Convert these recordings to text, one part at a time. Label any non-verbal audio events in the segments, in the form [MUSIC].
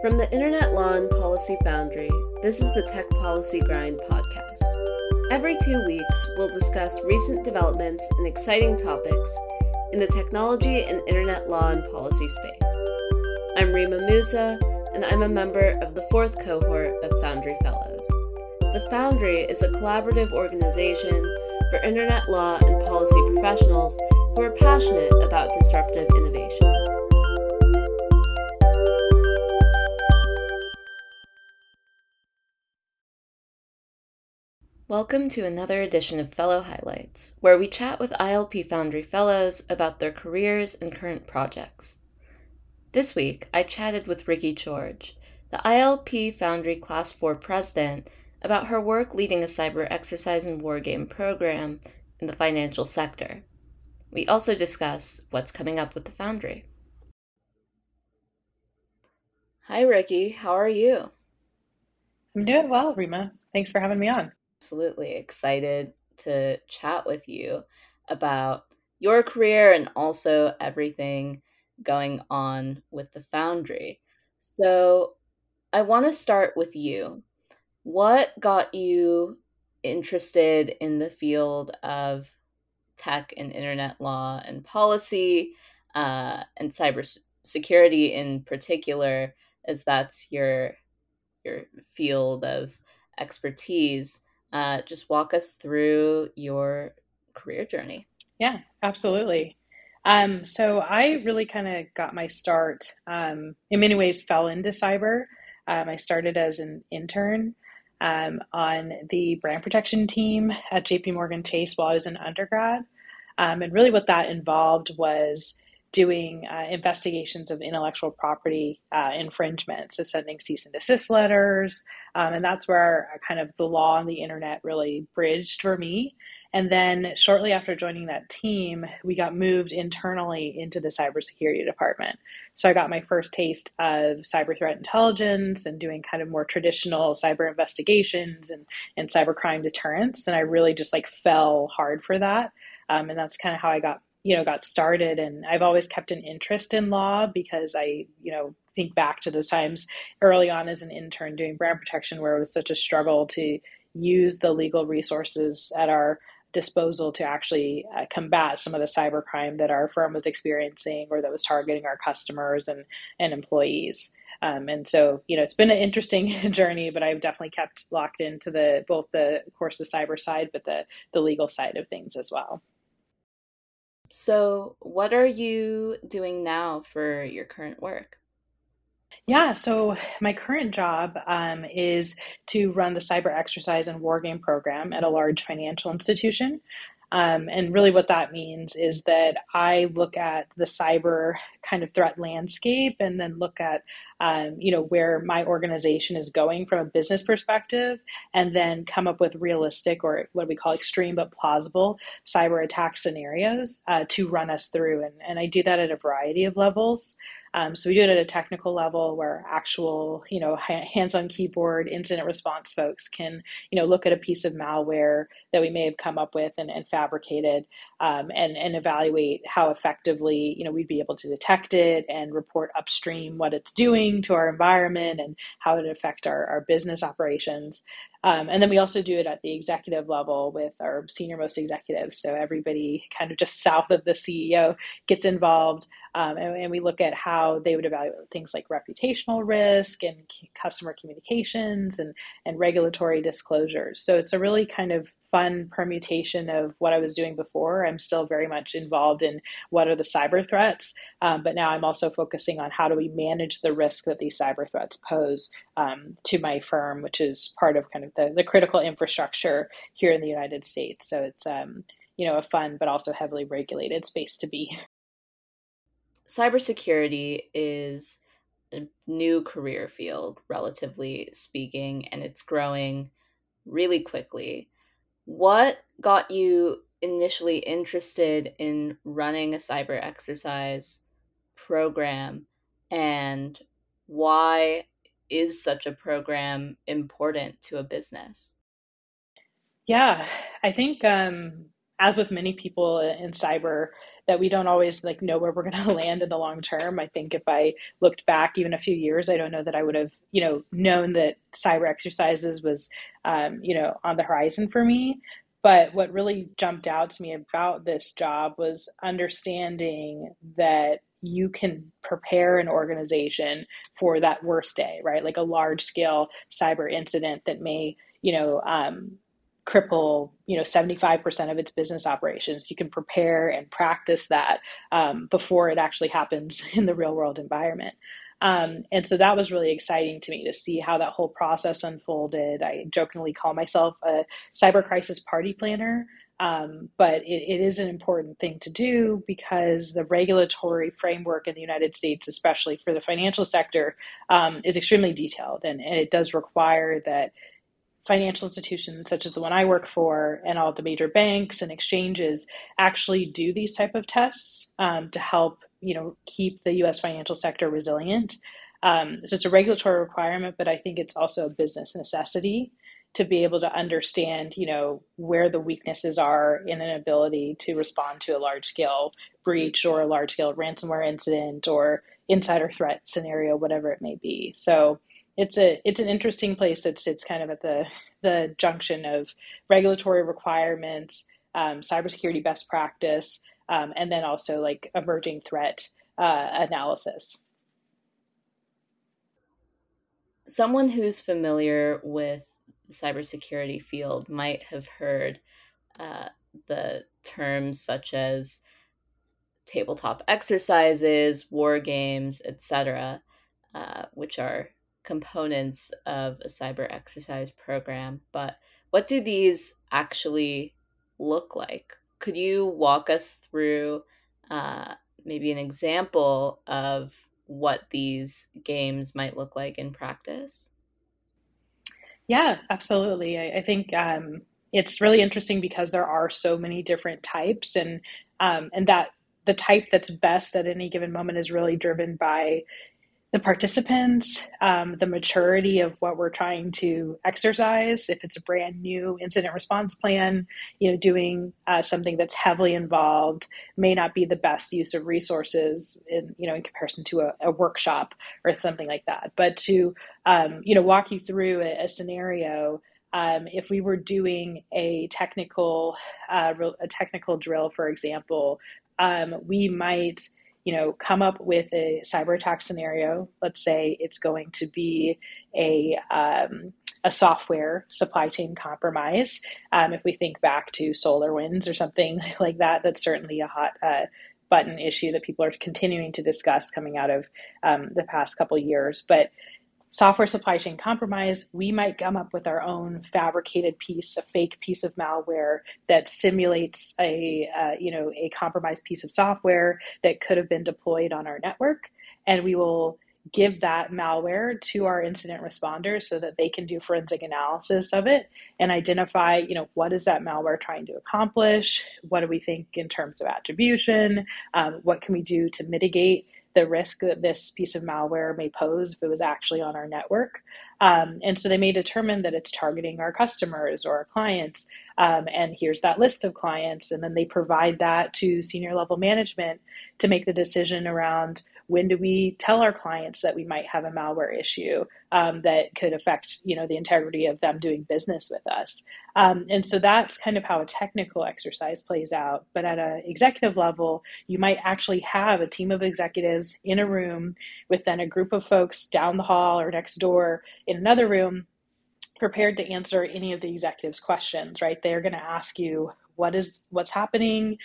From the Internet Law and Policy Foundry, this is the Tech Policy Grind podcast. Every two weeks, we'll discuss recent developments and exciting topics in the technology and internet law and policy space. I'm Rima Musa, and I'm a member of the fourth cohort of Foundry Fellows. The Foundry is a collaborative organization for internet law and policy professionals who are passionate about disruptive innovation. Welcome to another edition of Fellow Highlights, where we chat with ILP Foundry Fellows about their careers and current projects. This week, I chatted with Ricky George, the ILP Foundry Class 4 president, about her work leading a cyber exercise and wargame program in the financial sector. We also discuss what's coming up with the Foundry. Hi, Ricky. How are you? I'm doing well, Rima. Thanks for having me on absolutely excited to chat with you about your career and also everything going on with the Foundry. So, I want to start with you. What got you interested in the field of tech and internet law and policy uh, and cybersecurity in particular, as that's your your field of expertise? Uh, just walk us through your career journey. Yeah, absolutely. Um, so I really kind of got my start, um, in many ways, fell into cyber. Um, I started as an intern um, on the brand protection team at JP Morgan Chase while I was an undergrad. Um, and really, what that involved was doing uh, investigations of intellectual property uh, infringement, so sending cease and desist letters. Um, and that's where kind of the law and the internet really bridged for me. And then shortly after joining that team, we got moved internally into the cybersecurity department. So I got my first taste of cyber threat intelligence and doing kind of more traditional cyber investigations and, and cyber crime deterrence. And I really just like fell hard for that. Um, and that's kind of how I got you know got started and i've always kept an interest in law because i you know think back to those times early on as an intern doing brand protection where it was such a struggle to use the legal resources at our disposal to actually uh, combat some of the cybercrime that our firm was experiencing or that was targeting our customers and, and employees. Um, and so, you know, it's been an interesting [LAUGHS] journey, but I've definitely kept locked into the both the, of course, the cyber side, but the the legal side of things as well. So, what are you doing now for your current work? Yeah, so my current job um, is to run the cyber exercise and wargame program at a large financial institution. Um, and really, what that means is that I look at the cyber kind of threat landscape and then look at, um, you know, where my organization is going from a business perspective, and then come up with realistic or what we call extreme but plausible cyber attack scenarios uh, to run us through. And, and I do that at a variety of levels. Um, so we do it at a technical level where actual, you know, hands-on keyboard incident response folks can, you know, look at a piece of malware that we may have come up with and, and fabricated um, and, and evaluate how effectively, you know, we'd be able to detect it and report upstream what it's doing to our environment and how it affect our, our business operations. Um, and then we also do it at the executive level with our senior most executives. So everybody kind of just south of the CEO gets involved. Um, and, and, we look at how they would evaluate things like reputational risk and customer communications and, and regulatory disclosures. So it's a really kind of fun permutation of what I was doing before. I'm still very much involved in what are the cyber threats, um, but now I'm also focusing on how do we manage the risk that these cyber threats pose um, to my firm, which is part of kind of the, the critical infrastructure here in the United States. So it's um, you know a fun but also heavily regulated space to be. Cybersecurity is a new career field, relatively speaking, and it's growing really quickly. What got you initially interested in running a cyber exercise program and why is such a program important to a business? Yeah, I think um, as with many people in cyber, that we don't always like know where we're going [LAUGHS] to land in the long term. I think if I looked back even a few years, I don't know that I would have, you know, known that cyber exercises was, um, you know, on the horizon for me. But what really jumped out to me about this job was understanding that you can prepare an organization for that worst day, right? Like a large scale cyber incident that may, you know, um, cripple you know 75% of its business operations. You can prepare and practice that um, before it actually happens [LAUGHS] in the real world environment. Um, and so that was really exciting to me to see how that whole process unfolded. I jokingly call myself a cyber crisis party planner um, but it, it is an important thing to do because the regulatory framework in the United States, especially for the financial sector, um, is extremely detailed, and, and, it does require that financial institutions such as the one I work for and all the major banks and exchanges actually do these type of tests um, to help you know keep the U.S. financial sector resilient. Um, it's a regulatory requirement, but I think it's also a business necessity to be able to understand you know where the weaknesses are in an ability to respond to a large scale breach or a large scale ransomware incident or insider threat scenario, whatever it may be. So it's a it's an interesting place that sits kind of at the the junction of regulatory requirements, um, cybersecurity best practice, um, and then also like emerging threat uh, analysis. Someone who's familiar with the cybersecurity field might have heard uh, the terms such as tabletop exercises, war games, etc., uh, which are components of a cyber exercise program, but what do these actually look like? Could you walk us through uh, maybe an example of what these games might look like in practice? Yeah, absolutely. I, I think um, it's really interesting because there are so many different types, and um, and that the type that's best at any given moment is really driven by the participants, um, the maturity of what we're trying to exercise. If it's a brand new incident response plan, you know, doing uh, something that's heavily involved may not be the best use of resources in you know in comparison to a, a workshop or something like that. But to um, you know walk you through a, a scenario. Um, if we were doing a technical uh, a technical drill, for example, um, we might you know, come up with a cyber attack scenario. Let's say it's going to be a um, a software supply chain compromise. Um, if we think back to SolarWinds or something [LAUGHS] like that, that's certainly a hot uh, button issue that people are continuing to discuss coming out of um, the past couple years. But software supply chain compromise, we might come up with our own fabricated piece, a fake piece of malware that simulates a uh, you know a compromised piece of software that could have been deployed on our network, and we will give that malware to our incident responders so that they can do forensic analysis of it and identify you know what is that malware trying to accomplish? What do we think in terms of attribution? Um, what can we do to mitigate the risk that this piece of malware may pose if it was actually on our network. Um, and so they may determine that it's targeting our customers or our clients. Um, and here's that list of clients. And then they provide that to senior level management to make the decision around when do we tell our clients that we might have a malware issue um, that could affect you know the integrity of them doing business with us? Um, and so that's kind of how a technical exercise plays out. But at an executive level you might actually have a team of executives in a room with then a group of folks down the hall or next door in another room prepared to answer any of the executives questions right? They're going to ask you what is what's happening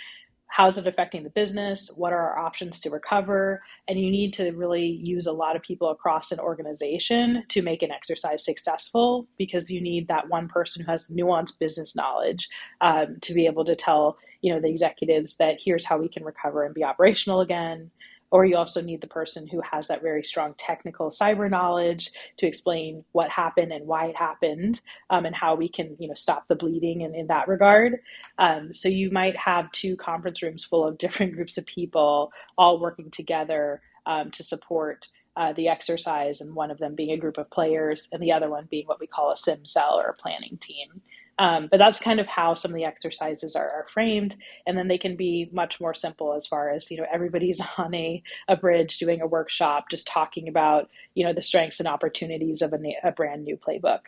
how's it affecting the business? What are our options to recover? And you need to really use a lot of people across an organization to make an exercise successful because you need that one person who has nuanced business knowledge um, to be able to tell you know the executives that here's how we can recover and be operational again or you also need the person who has that very strong technical cyber knowledge to explain what happened and why it happened um, and how we can you know stop the bleeding in, in that regard. Um, so you might have two conference rooms full of [LAUGHS] different groups of people all working together um, to support uh, the exercise and one of them being a group of players and the other one being what we call a sim cell or a planning team Um, but that's kind of how some of the exercises are, are, framed. And then they can be much more simple as far as, you know, everybody's [LAUGHS] on a, a bridge doing a workshop, just talking about, you know, the strengths and opportunities of a, a brand new playbook.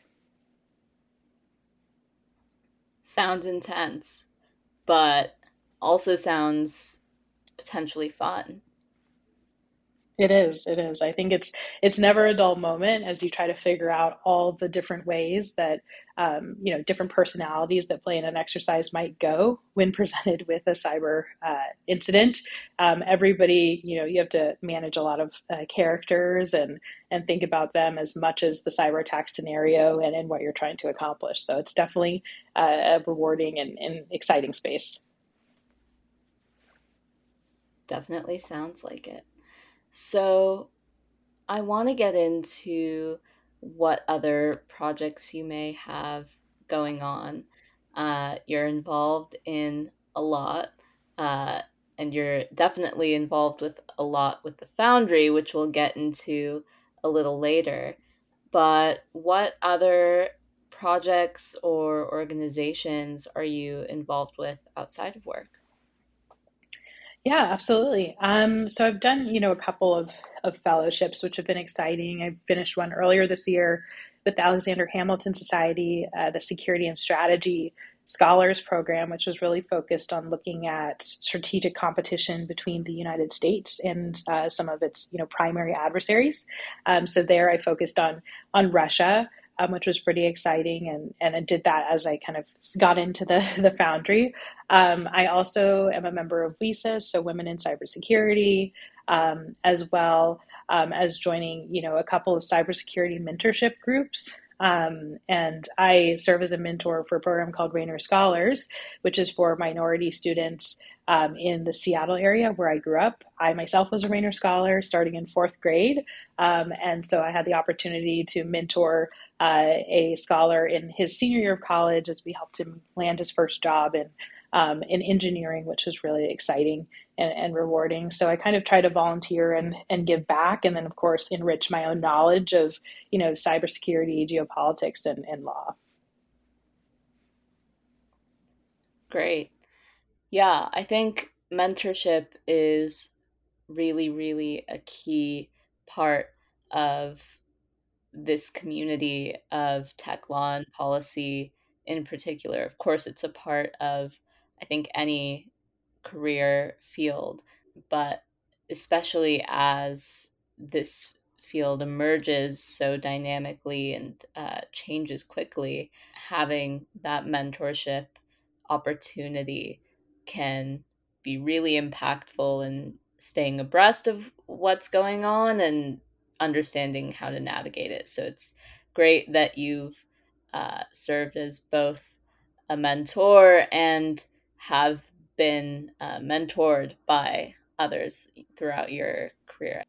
Sounds intense, but also sounds potentially fun. It is. It is. I think it's it's never a dull moment as you try to figure out all the different ways that um, you know different personalities that play in an exercise might go when [LAUGHS] presented with a cyber uh, incident. Um, everybody, you know, you have to manage a lot of uh, characters and and think about them as much as the cyber attack scenario and, and what you're trying to accomplish. So it's definitely uh, a rewarding and, and exciting space. Definitely sounds like it. So, I want to get into what other projects you may have going on. Uh, you're involved in a lot, uh, and you're definitely involved with a lot with the Foundry, which we'll get into a little later. But what other projects or organizations are you involved with outside of work? Yeah, absolutely. Um, so I've done, you know, a couple of, of fellowships, which have been exciting. I finished one earlier this year with the Alexander Hamilton Society, uh, the Security and Strategy Scholars Program, which was really focused on looking at strategic competition between the United States and uh, some of its, you know, primary adversaries. Um, so there, I focused on on Russia um, which was pretty exciting. And, and I did that as I kind of got into the, [LAUGHS] the foundry. Um, I also am a member of WiCyS, so Women in Cybersecurity, um, as well um, as joining, you know, a couple of cybersecurity mentorship groups. Um, and I serve as a mentor for a program called Rainier Scholars, which is for minority students um, in the Seattle area where I grew up. I myself was a Rainier Scholar starting in fourth grade. Um, and so I had the opportunity to mentor uh, a scholar in his senior year of college as we helped him land his first job in, um, in engineering, which was really exciting and, and, rewarding. So I kind of try to volunteer and, and give back, and then of course enrich my own knowledge of you know cybersecurity, geopolitics, and, and law. Great. Yeah, I think mentorship is really, really a key part of this community of tech law and policy in particular. Of course, it's a part of, I think, any career field, but especially as this field emerges so dynamically and uh, changes quickly, having that mentorship opportunity can be really impactful in staying abreast of what's going on and understanding how to navigate it. So it's great that you've uh, served as both a mentor and have been uh, mentored by others throughout your career.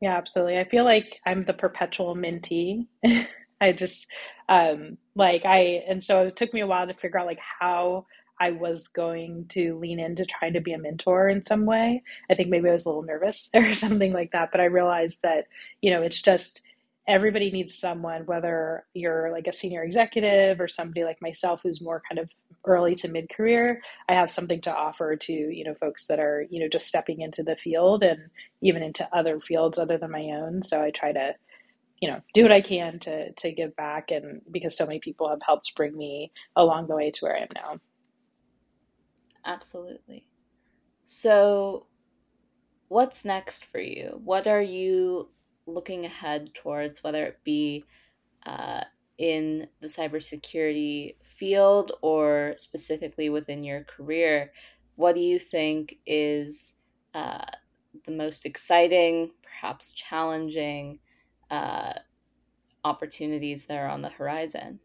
Yeah, absolutely. I feel like I'm the perpetual mentee. [LAUGHS] I just um, like I, and so it took me a while to figure out like how I was going to lean into trying to be a mentor in some way. I think maybe I was a little nervous [LAUGHS] or something like that, but I realized that, you know, it's just everybody needs someone, whether you're like a senior executive or somebody like myself who's more kind of early to mid career. I have something to offer to, you know, folks that are, you know, just stepping into the field and even into other fields other than my own. So I try to, you know, do what I can to to give back and because so many people have helped bring me along the way to where I am now. Absolutely. So, what's next for you? What are you looking ahead towards, whether it be uh, in the cybersecurity field or specifically within your career? What do you think is uh, the most exciting, perhaps challenging uh, opportunities that are on the horizon?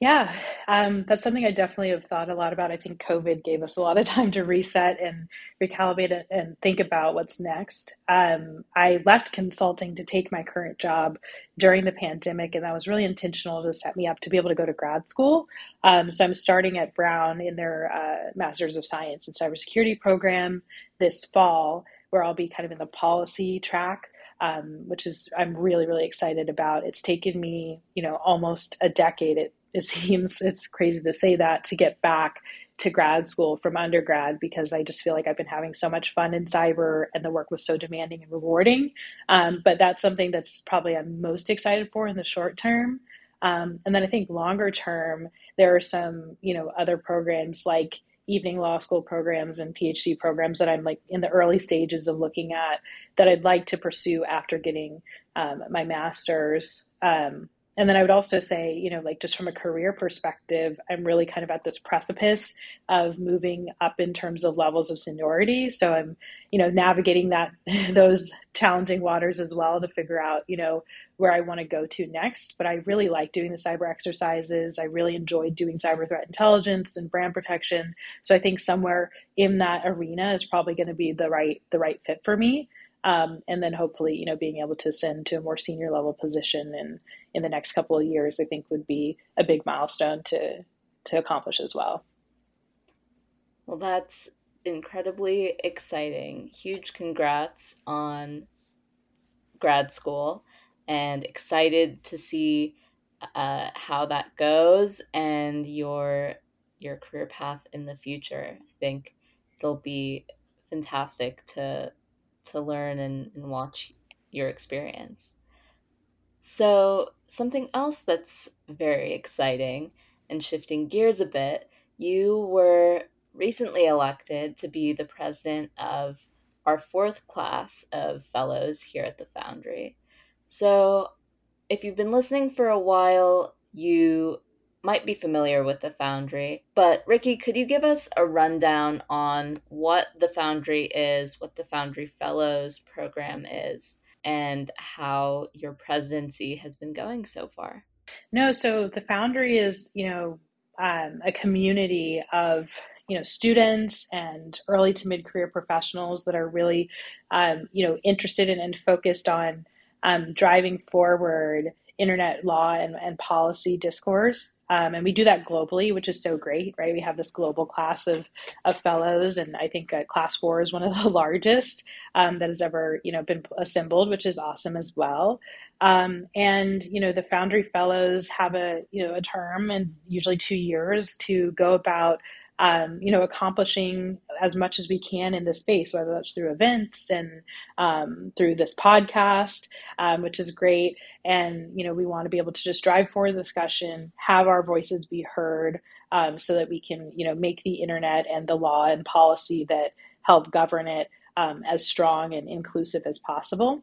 Yeah, um, that's something I definitely have thought a lot about. I think COVID gave us a lot of [LAUGHS] time to reset and recalibrate and think about what's next. Um, I left consulting to take my current job during the pandemic, and that was really intentional to set me up to be able to go to grad school. Um, so I'm starting at Brown in their uh, Masters of Science in Cybersecurity program this fall, where I'll be kind of in the policy track um, which is I'm really really excited about. It's taken me you know almost a decade. It it seems it's crazy to say that to get back to grad school from undergrad because I just feel like I've been having so much fun in cyber and the work was so demanding and rewarding. Um, but that's something that's probably I'm most excited for in the short term. Um, and then I think longer term, there are some, you know, other programs like evening law school programs and PhD programs that I'm like in the early stages of looking at that I'd like to pursue after getting um, my master's. Um, and then I would also say, you know, like just from a career perspective, I'm really kind of at this precipice of moving up in terms of levels of seniority. So I'm, you know, navigating that [LAUGHS] those challenging waters as well to figure out, you know, where I want to go to next. But I really like doing the cyber exercises. I really enjoyed doing cyber threat intelligence and brand protection. So I think somewhere in that arena is probably going to be the right the right fit for me um, and then hopefully you know being able to ascend to a more senior level position in in the next couple of years i think would be a big milestone to to accomplish as well. Well that's incredibly exciting. Huge congrats on grad school and excited to see uh, how that goes and your your career path in the future. I think it'll be fantastic to to learn and, and watch your experience. So, something else that's very exciting and shifting gears a bit, you were recently elected to be the president of our fourth class of fellows here at the Foundry. So, if you've been listening for a while, you might be familiar with the Foundry, but Ricky, could you give us a rundown on what the Foundry is, what the Foundry Fellows program is, and how your presidency has been going so far? No, so the Foundry is, you know, um, a community of you know students and early to mid career professionals that are really um, you know interested in and focused on um, driving forward internet law and, and policy discourse. Um, and we do that globally, which is so great, right? We have this global class of, of fellows, and I think uh, class four is one of the [LAUGHS] largest um, that has ever, you know, been assembled, which is awesome as well. Um, and you know, the Foundry Fellows have a you know a term and usually two years to go about um, you know, accomplishing as much as we can in this space, whether that's through events and um, through this podcast, um, which is great. And, you know, we want to be able to just drive forward the discussion, have our voices be heard um, so that we can, you know, make the internet and the law and policy that help govern it um, as strong and inclusive as possible.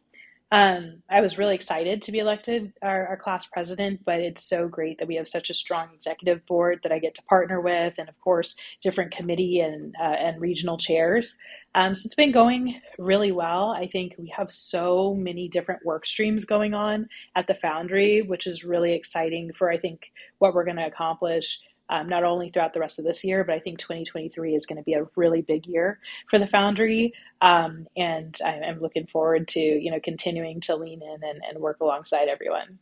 Um, I was really excited to be elected our, our, class president, but it's so great that we have such a strong executive board that I get to partner with, and of course, different committee and uh, and regional chairs. Um, so it's been going really well. I think we have so many different work streams going on at the Foundry, which is really exciting for I think what we're going to accomplish um, not only throughout the rest of this year, but I think 2023 is going to be a really big year for the Foundry. Um, and I'm looking forward to, you know, continuing to lean in and, and work alongside everyone.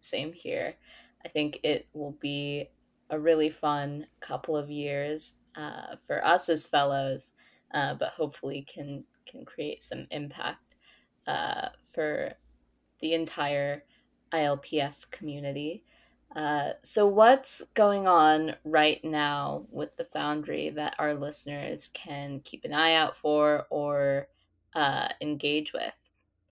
Same here. I think it will be a really fun couple of years uh, for us as fellows, uh, but hopefully can can create some impact uh, for the entire ILPF community. Uh, so, what's going on right now with the Foundry that our listeners can keep an eye out for or uh, engage with?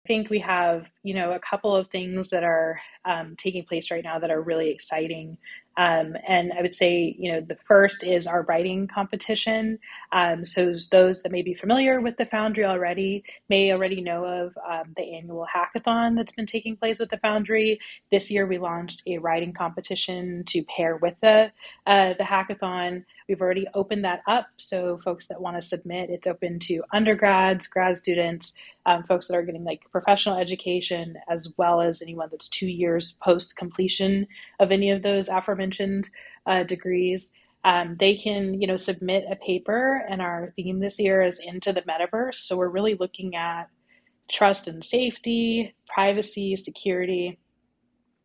I think we have, you know, a couple of things that are um, taking place right now that are really exciting. Um, and I would say, you know, the first is our writing competition. Um, so those that may be familiar with the Foundry already may already know of um, the annual hackathon that's been taking place with the Foundry. This year, we launched a writing competition to pair with the uh, the hackathon. We've already opened that up, so folks that want to submit, it's open to undergrads, grad students, um, folks that are getting like professional education, as well as anyone that's two years post completion of any of those aforementioned uh, degrees. Um, they can, you know, submit a paper, and our theme this year is into the metaverse. So we're really looking at trust and safety, privacy, security,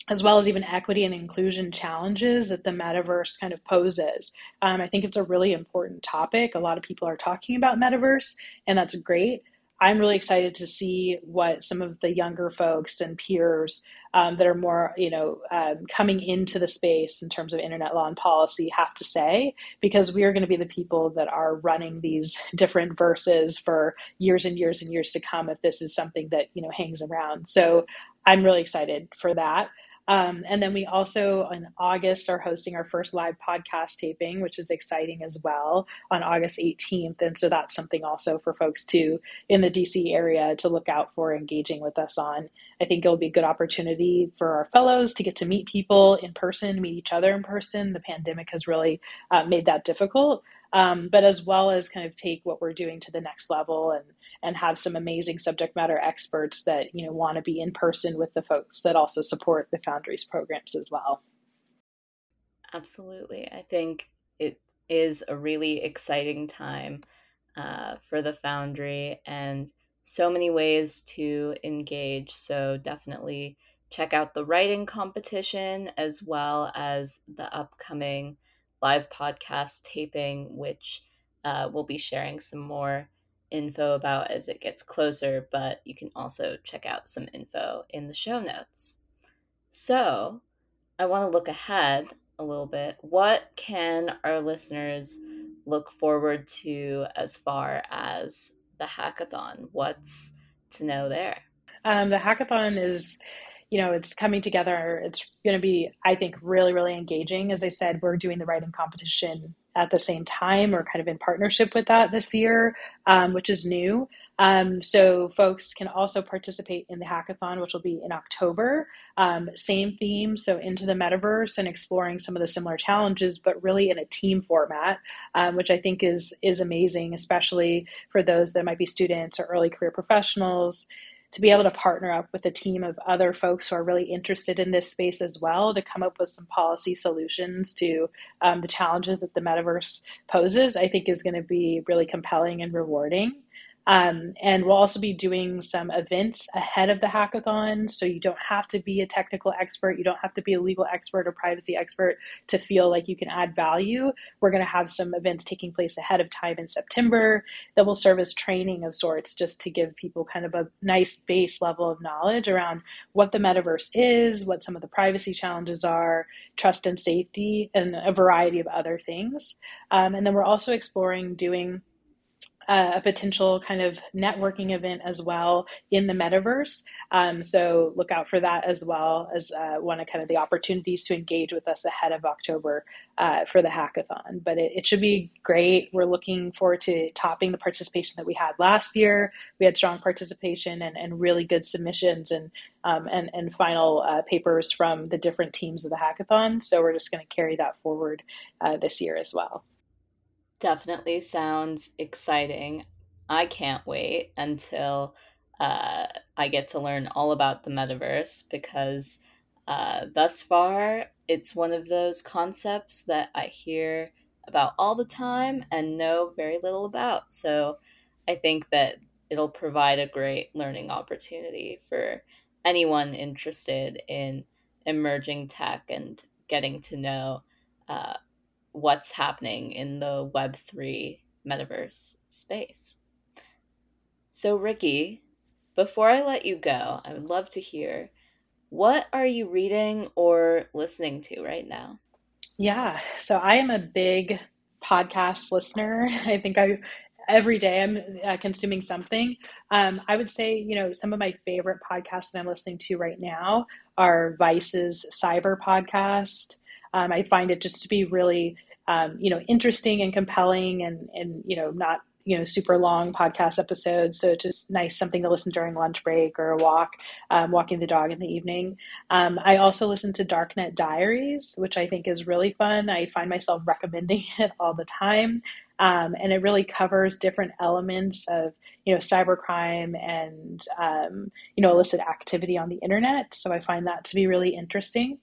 as well as even equity and inclusion challenges that the metaverse kind of poses. Um, I think it's a really important topic. A lot of people are talking about metaverse, and that's great. I'm really excited to see what some of the younger folks and peers um, that are more, you know, um, coming into the space in terms of internet law and policy have to say, because we are going to be the people that are running these [LAUGHS] different verses for years and years and years to come if this is something that, you know, hangs around. So I'm really excited for that. Um, and then we also in August are hosting our first live podcast taping, which is exciting as well on August 18th. And so that's something also for folks to in the DC area to look out for engaging with us on. I think it'll be a good opportunity for our fellows to get to meet people in person, meet each other in person. The pandemic has really uh, made that difficult. Um, but as well as kind of take what we're doing to the next level and and have some amazing subject matter experts that you know want to be in person with the folks that also support the Foundries programs as well. Absolutely, I think it is a really exciting time uh, for the Foundry and so many ways to engage. So definitely check out the writing competition as well as the upcoming live podcast taping, which uh, we'll be sharing some more info about as it gets closer, but you can also check out some info in the show notes. So, I want to look ahead a little bit. What can our listeners look forward to as far as the hackathon? What's to know there? Um, the hackathon is you know it's coming together. It's going to be i think really really engaging. As i said we're doing the writing competition at the same time. Or kind of in partnership with that this year um, which is new. Um, so folks can also participate in the hackathon which will be in october. Um, same theme so into the metaverse and exploring some of the similar challenges but really in a team format um, which i think is is amazing especially for those that might be students or early career professionals to be able to partner up with a team of other folks who are really interested in this space as well to come up with some policy solutions to um, the challenges that the metaverse poses, I think is going to be really compelling and rewarding. Um, and we'll also be doing some events ahead of the hackathon. So you don't have to be a technical expert, you don't have to be a legal expert or privacy expert to feel like you can add value. We're going to have some events taking place ahead of time in September that will serve as training of sorts just to give people kind of a nice base level of knowledge around what the metaverse is, what some of the privacy challenges are, trust and safety, and a variety of other things. Um, and then we're also exploring doing a potential kind of networking event as well in the metaverse. Um, so look out for that as well as uh, one of kind of the opportunities to engage with us ahead of October uh, for the hackathon. But it, it, should be great. We're looking forward to topping the participation that we had last year. We had strong participation and, and really good submissions and um, and, and final uh, papers from the different teams of the hackathon. So we're just going to carry that forward uh, this year as well definitely sounds exciting. I can't wait until uh, I get to learn all about the metaverse because uh, thus far it's one of those concepts that I hear about all the time and know very little about. So I think that it'll provide a great learning opportunity for anyone interested in emerging tech and getting to know uh, what's happening in the Web3 metaverse space. So, Ricky, before I let you go, I would love to hear what are you reading or listening to right now? Yeah, so I am a big podcast listener. [LAUGHS] I think I every day I'm uh, consuming something. Um, I would say, you know, some of my favorite podcasts that I'm listening to right now are Vice's Cyber podcast. Um, I find it just to be really, um, you know, interesting and compelling, and and you know, not you know super long podcast episodes. So it's just nice something to listen during lunch break or a walk, um, walking the dog in the evening. Um, I also listen to Darknet Diaries, which I think is really fun. I find myself recommending [LAUGHS] it all the time. Um, and it really covers different elements of you know cybercrime and um, you know illicit activity on the internet. So I find that to be really interesting.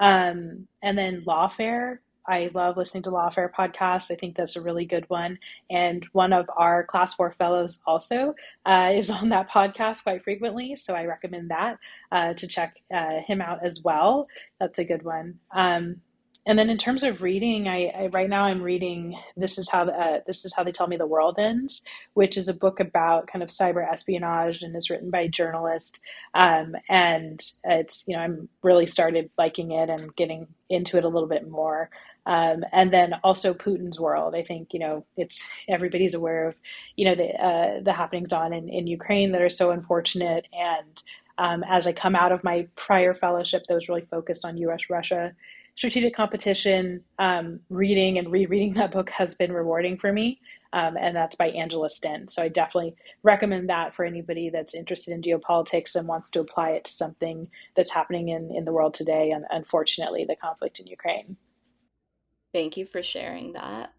Um, and then Lawfare. I love listening to Lawfare podcasts. I think that's a really good one. And one of our Class 4 fellows also uh, is [LAUGHS] on that podcast quite frequently. So I recommend that uh, to check uh, him out as well. That's a good one. Um, and then in terms of reading, I, I, right now I'm reading "This Is How uh, This Is How They Tell Me the World Ends," which is a book about kind of cyber espionage and is written by a journalist. Um, and it's you know I'm really started liking it and getting into it a little bit more. Um, and then also Putin's world. I think you know it's everybody's aware of you know the uh, the happenings on in, in Ukraine that are so unfortunate. And um, as I come out of my prior fellowship that was really focused on U.S. Russia strategic competition, um, reading and rereading that book has been rewarding for me. Um, and that's by Angela Stent. So I definitely recommend that for anybody that's interested in geopolitics and wants to apply it to something that's happening in, in the world today, and unfortunately, the conflict in Ukraine. Thank you for sharing that.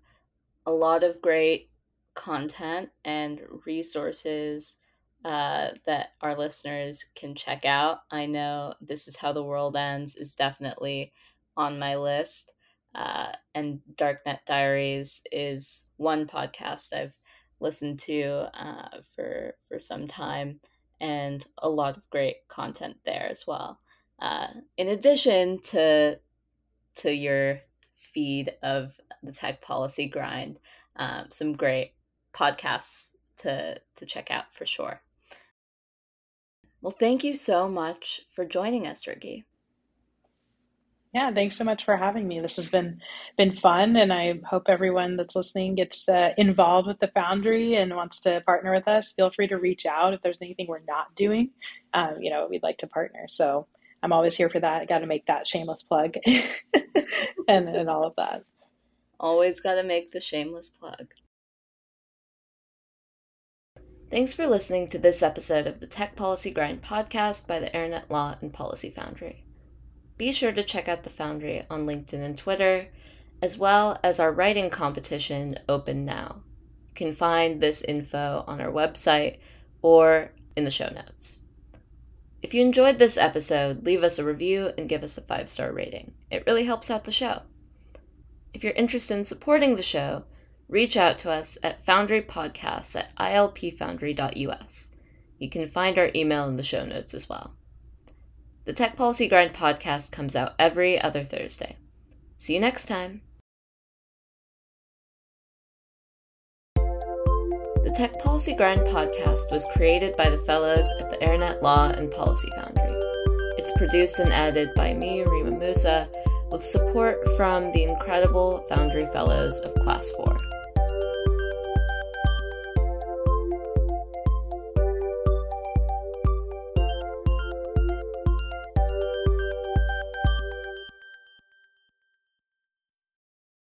A lot of great content and resources uh, that our listeners can check out. I know This Is How the World Ends is definitely on my list. Uh, and Darknet Diaries is one podcast I've listened to uh, for for some time, and a lot of great content there as well. Uh, in addition to to your feed of the tech policy grind, um, some great podcasts to to check out for sure. Well, thank you so much for joining us, Ricky. Yeah, thanks so much for having me. This has been been fun, and I hope everyone that's listening gets uh, involved with the Foundry and wants to partner with us. Feel free to reach out if there's anything we're not doing. Um, you know, we'd like to partner. So I'm always here for that. I got to make that shameless plug, [LAUGHS] and and all of that. Always got to make the shameless plug. Thanks for listening to this episode of the Tech Policy Grind podcast by the Internet Law and Policy Foundry. Be sure to check out the Foundry on LinkedIn and Twitter, as well as our writing competition open now. You can find this info on our website or in the show notes. If you enjoyed this episode, leave us a review and give us a five star rating. It really helps out the show. If you're interested in supporting the show, reach out to us at foundrypodcasts at ilpfoundry.us. You can find our email in the show notes as well. The Tech Policy Grind podcast comes out every other Thursday. See you next time. The Tech Policy Grind podcast was created by the fellows at the Internet Law and Policy Foundry. It's produced and edited by me, Rima Musa, with support from the incredible Foundry Fellows of Class 4.